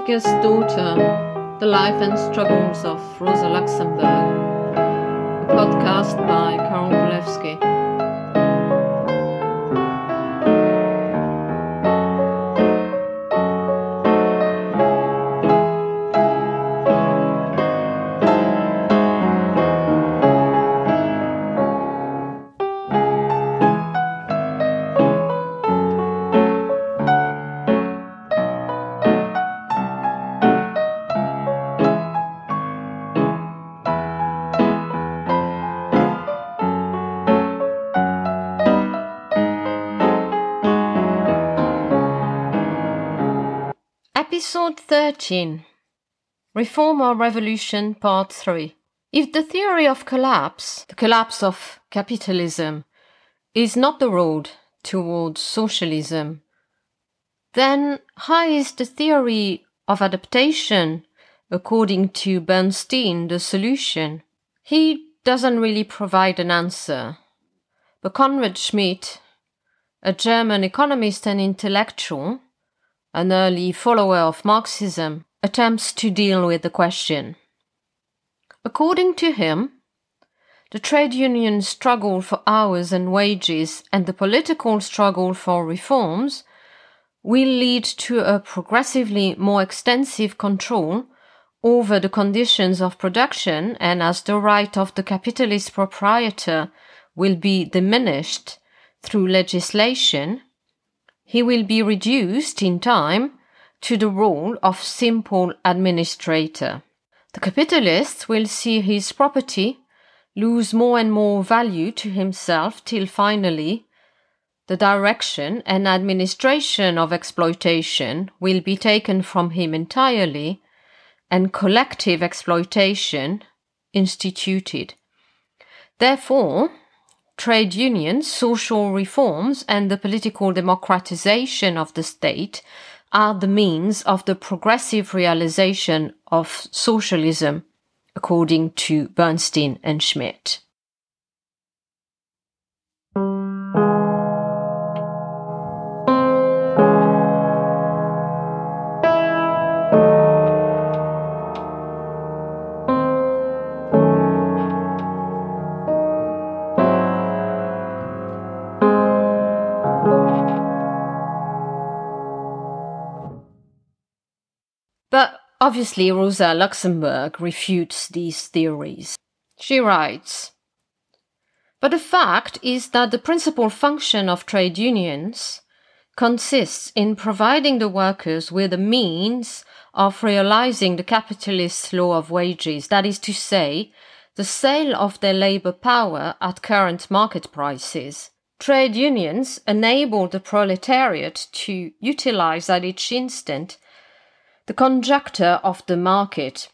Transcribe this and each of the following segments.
Spartacus' Daughter The Life and Struggles of Rosa Luxemburg. A podcast by Karol Bolewski. Episode 13 Reform or Revolution Part 3 If the theory of collapse, the collapse of capitalism, is not the road towards socialism, then how is the theory of adaptation, according to Bernstein, the solution? He doesn't really provide an answer. But Konrad Schmidt, a German economist and intellectual, an early follower of Marxism, attempts to deal with the question. According to him, the trade union struggle for hours and wages and the political struggle for reforms will lead to a progressively more extensive control over the conditions of production and as the right of the capitalist proprietor will be diminished through legislation, he will be reduced in time to the role of simple administrator. The capitalist will see his property lose more and more value to himself till finally the direction and administration of exploitation will be taken from him entirely and collective exploitation instituted. Therefore, trade unions, social reforms, and the political democratization of the state are the means of the progressive realization of socialism, according to Bernstein and Schmidt. Obviously, Rosa Luxemburg refutes these theories. She writes But the fact is that the principal function of trade unions consists in providing the workers with a means of realizing the capitalist law of wages, that is to say, the sale of their labor power at current market prices. Trade unions enable the proletariat to utilize at each instant the conjecture of the market,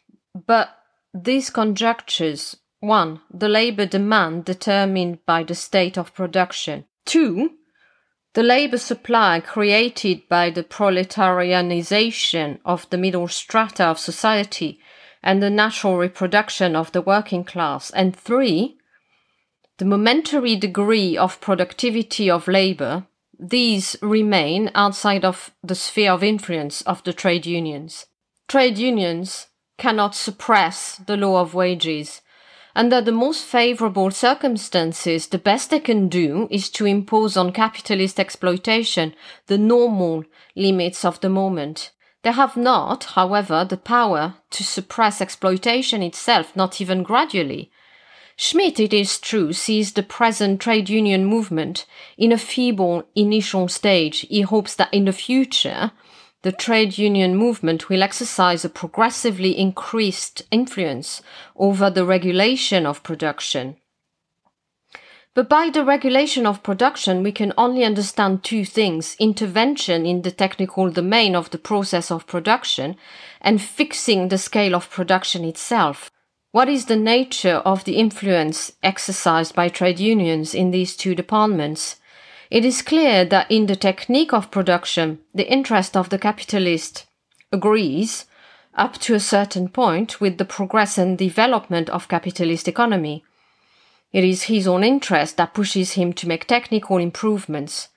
but these conjectures 1. The labor demand determined by the state of production. 2. The labor supply created by the proletarianization of the middle strata of society and the natural reproduction of the working class. And 3. The momentary degree of productivity of labor these remain outside of the sphere of influence of the trade unions. Trade unions cannot suppress the law of wages. Under the most favorable circumstances, the best they can do is to impose on capitalist exploitation the normal limits of the moment. They have not, however, the power to suppress exploitation itself, not even gradually. Schmidt, it is true, sees the present trade union movement in a feeble initial stage. He hopes that in the future, the trade union movement will exercise a progressively increased influence over the regulation of production. But by the regulation of production, we can only understand two things intervention in the technical domain of the process of production and fixing the scale of production itself. What is the nature of the influence exercised by trade unions in these two departments? It is clear that in the technique of production, the interest of the capitalist agrees up to a certain point with the progress and development of capitalist economy. It is his own interest that pushes him to make technical improvements.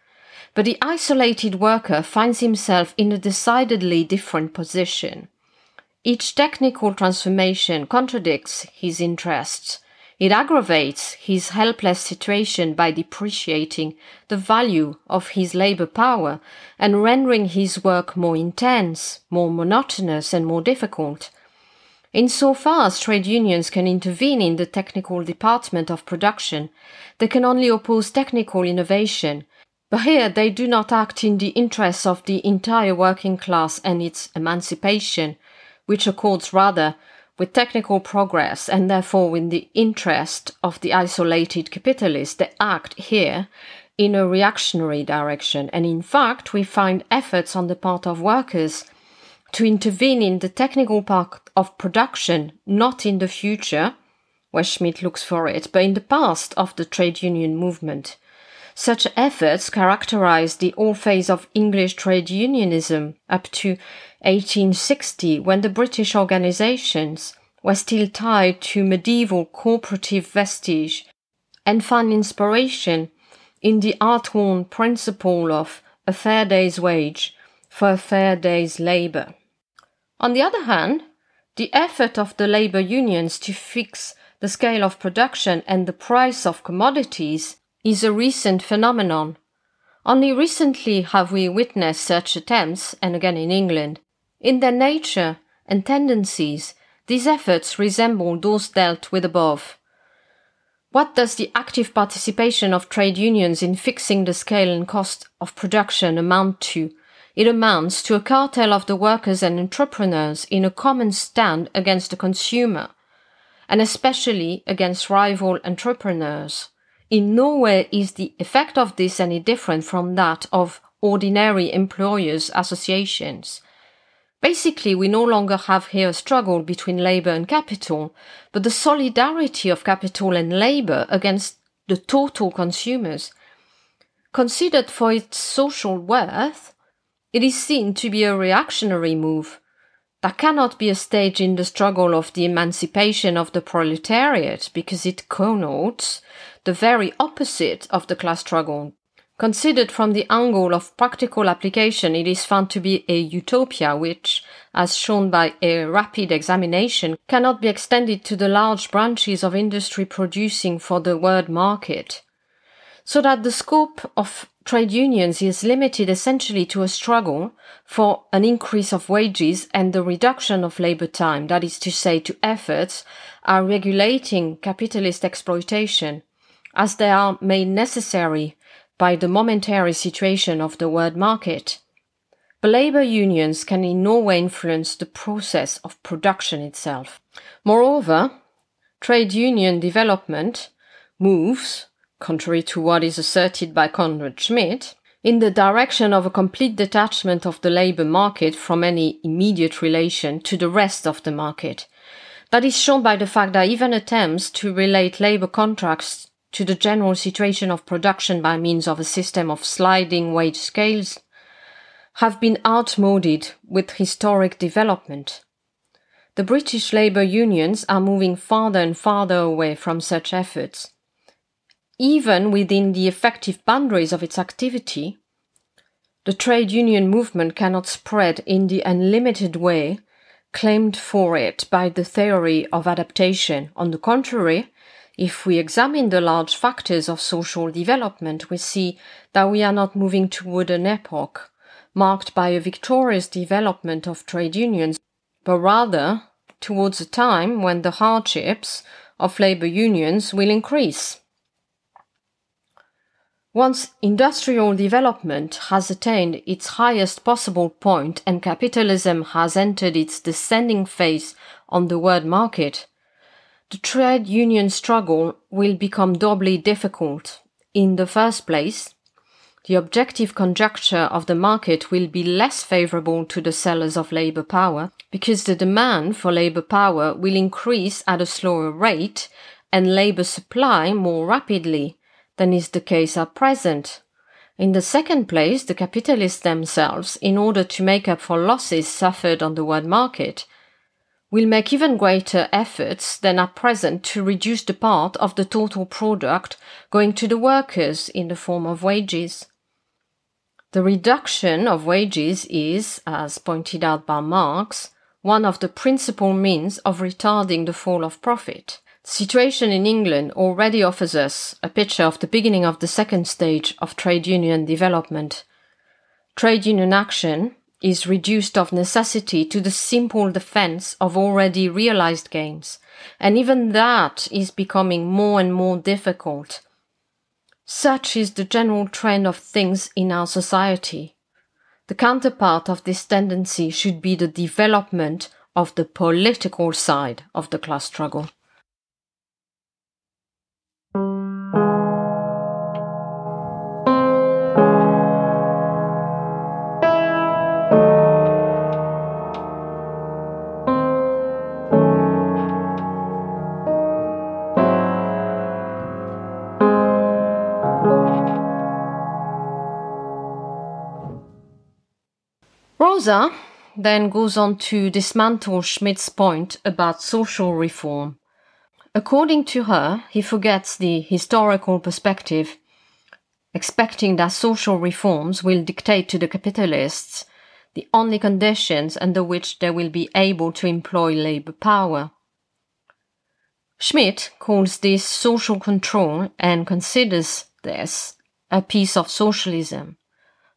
but the isolated worker finds himself in a decidedly different position. Each technical transformation contradicts his interests. It aggravates his helpless situation by depreciating the value of his labor power and rendering his work more intense, more monotonous, and more difficult. Insofar as trade unions can intervene in the technical department of production, they can only oppose technical innovation, but here they do not act in the interests of the entire working class and its emancipation, which accords rather with technical progress and therefore in the interest of the isolated capitalists. They act here in a reactionary direction. And in fact, we find efforts on the part of workers to intervene in the technical part of production, not in the future, where Schmidt looks for it, but in the past of the trade union movement. Such efforts characterized the whole phase of English trade unionism up to 1860, when the British organizations were still tied to medieval cooperative vestige and found inspiration in the art-worn principle of a fair day's wage for a fair day's labor. On the other hand, the effort of the labor unions to fix the scale of production and the price of commodities is a recent phenomenon. Only recently have we witnessed such attempts, and again in England. In their nature and tendencies, these efforts resemble those dealt with above. What does the active participation of trade unions in fixing the scale and cost of production amount to? It amounts to a cartel of the workers and entrepreneurs in a common stand against the consumer, and especially against rival entrepreneurs. In no way is the effect of this any different from that of ordinary employers' associations. Basically, we no longer have here a struggle between labor and capital, but the solidarity of capital and labor against the total consumers. Considered for its social worth, it is seen to be a reactionary move. That cannot be a stage in the struggle of the emancipation of the proletariat because it connotes the very opposite of the class struggle. Considered from the angle of practical application, it is found to be a utopia which, as shown by a rapid examination, cannot be extended to the large branches of industry producing for the world market. So that the scope of trade unions is limited essentially to a struggle for an increase of wages and the reduction of labor time, that is to say, to efforts are regulating capitalist exploitation as they are made necessary by the momentary situation of the world market. But labor unions can in no way influence the process of production itself. Moreover, trade union development moves, contrary to what is asserted by Konrad Schmidt, in the direction of a complete detachment of the labor market from any immediate relation to the rest of the market. That is shown by the fact that even attempts to relate labor contracts to the general situation of production by means of a system of sliding wage scales have been outmoded with historic development. The British labour unions are moving farther and farther away from such efforts. Even within the effective boundaries of its activity, the trade union movement cannot spread in the unlimited way claimed for it by the theory of adaptation. On the contrary, if we examine the large factors of social development, we see that we are not moving toward an epoch marked by a victorious development of trade unions, but rather towards a time when the hardships of labor unions will increase. Once industrial development has attained its highest possible point and capitalism has entered its descending phase on the world market, the trade union struggle will become doubly difficult. In the first place, the objective conjuncture of the market will be less favorable to the sellers of labor power because the demand for labor power will increase at a slower rate and labor supply more rapidly than is the case at present. In the second place, the capitalists themselves, in order to make up for losses suffered on the world market, will make even greater efforts than at present to reduce the part of the total product going to the workers in the form of wages. The reduction of wages is, as pointed out by Marx, one of the principal means of retarding the fall of profit. The situation in England already offers us a picture of the beginning of the second stage of trade union development. Trade union action is reduced of necessity to the simple defense of already realized gains, and even that is becoming more and more difficult. Such is the general trend of things in our society. The counterpart of this tendency should be the development of the political side of the class struggle. Rosa then goes on to dismantle Schmidt's point about social reform. According to her, he forgets the historical perspective, expecting that social reforms will dictate to the capitalists the only conditions under which they will be able to employ labor power. Schmidt calls this social control and considers this a piece of socialism.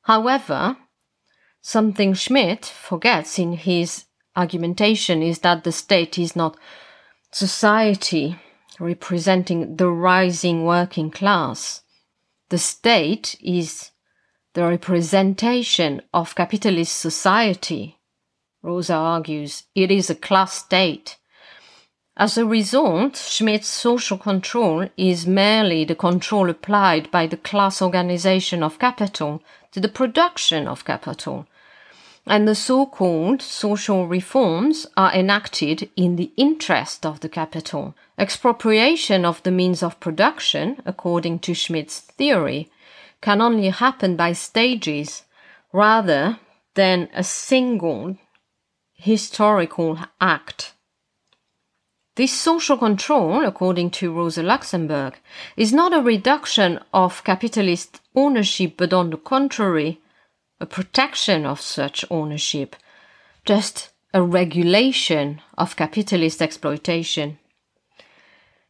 However, Something Schmidt forgets in his argumentation is that the state is not society representing the rising working class. The state is the representation of capitalist society. Rosa argues it is a class state. As a result, Schmidt's social control is merely the control applied by the class organization of capital to the production of capital, and the so-called social reforms are enacted in the interest of the capital. Expropriation of the means of production, according to Schmidt's theory, can only happen by stages rather than a single historical act. This social control, according to Rosa Luxemburg, is not a reduction of capitalist ownership, but on the contrary, a protection of such ownership, just a regulation of capitalist exploitation.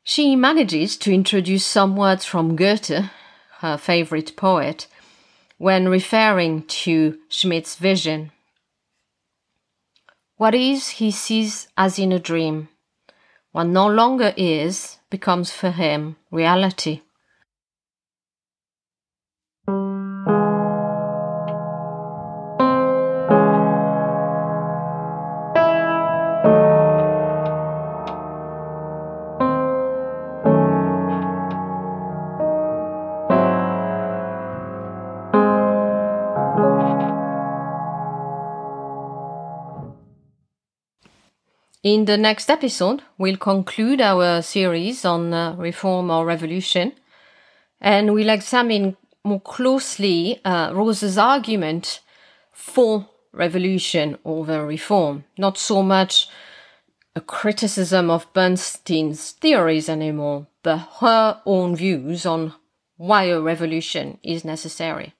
She manages to introduce some words from Goethe, her favorite poet, when referring to Schmidt's vision. What is, he sees as in a dream. What no longer is becomes for him reality. In the next episode, we'll conclude our series on uh, reform or revolution, and we'll examine more closely uh, Rosa's argument for revolution over reform, not so much a criticism of Bernstein's theories anymore, but her own views on why a revolution is necessary.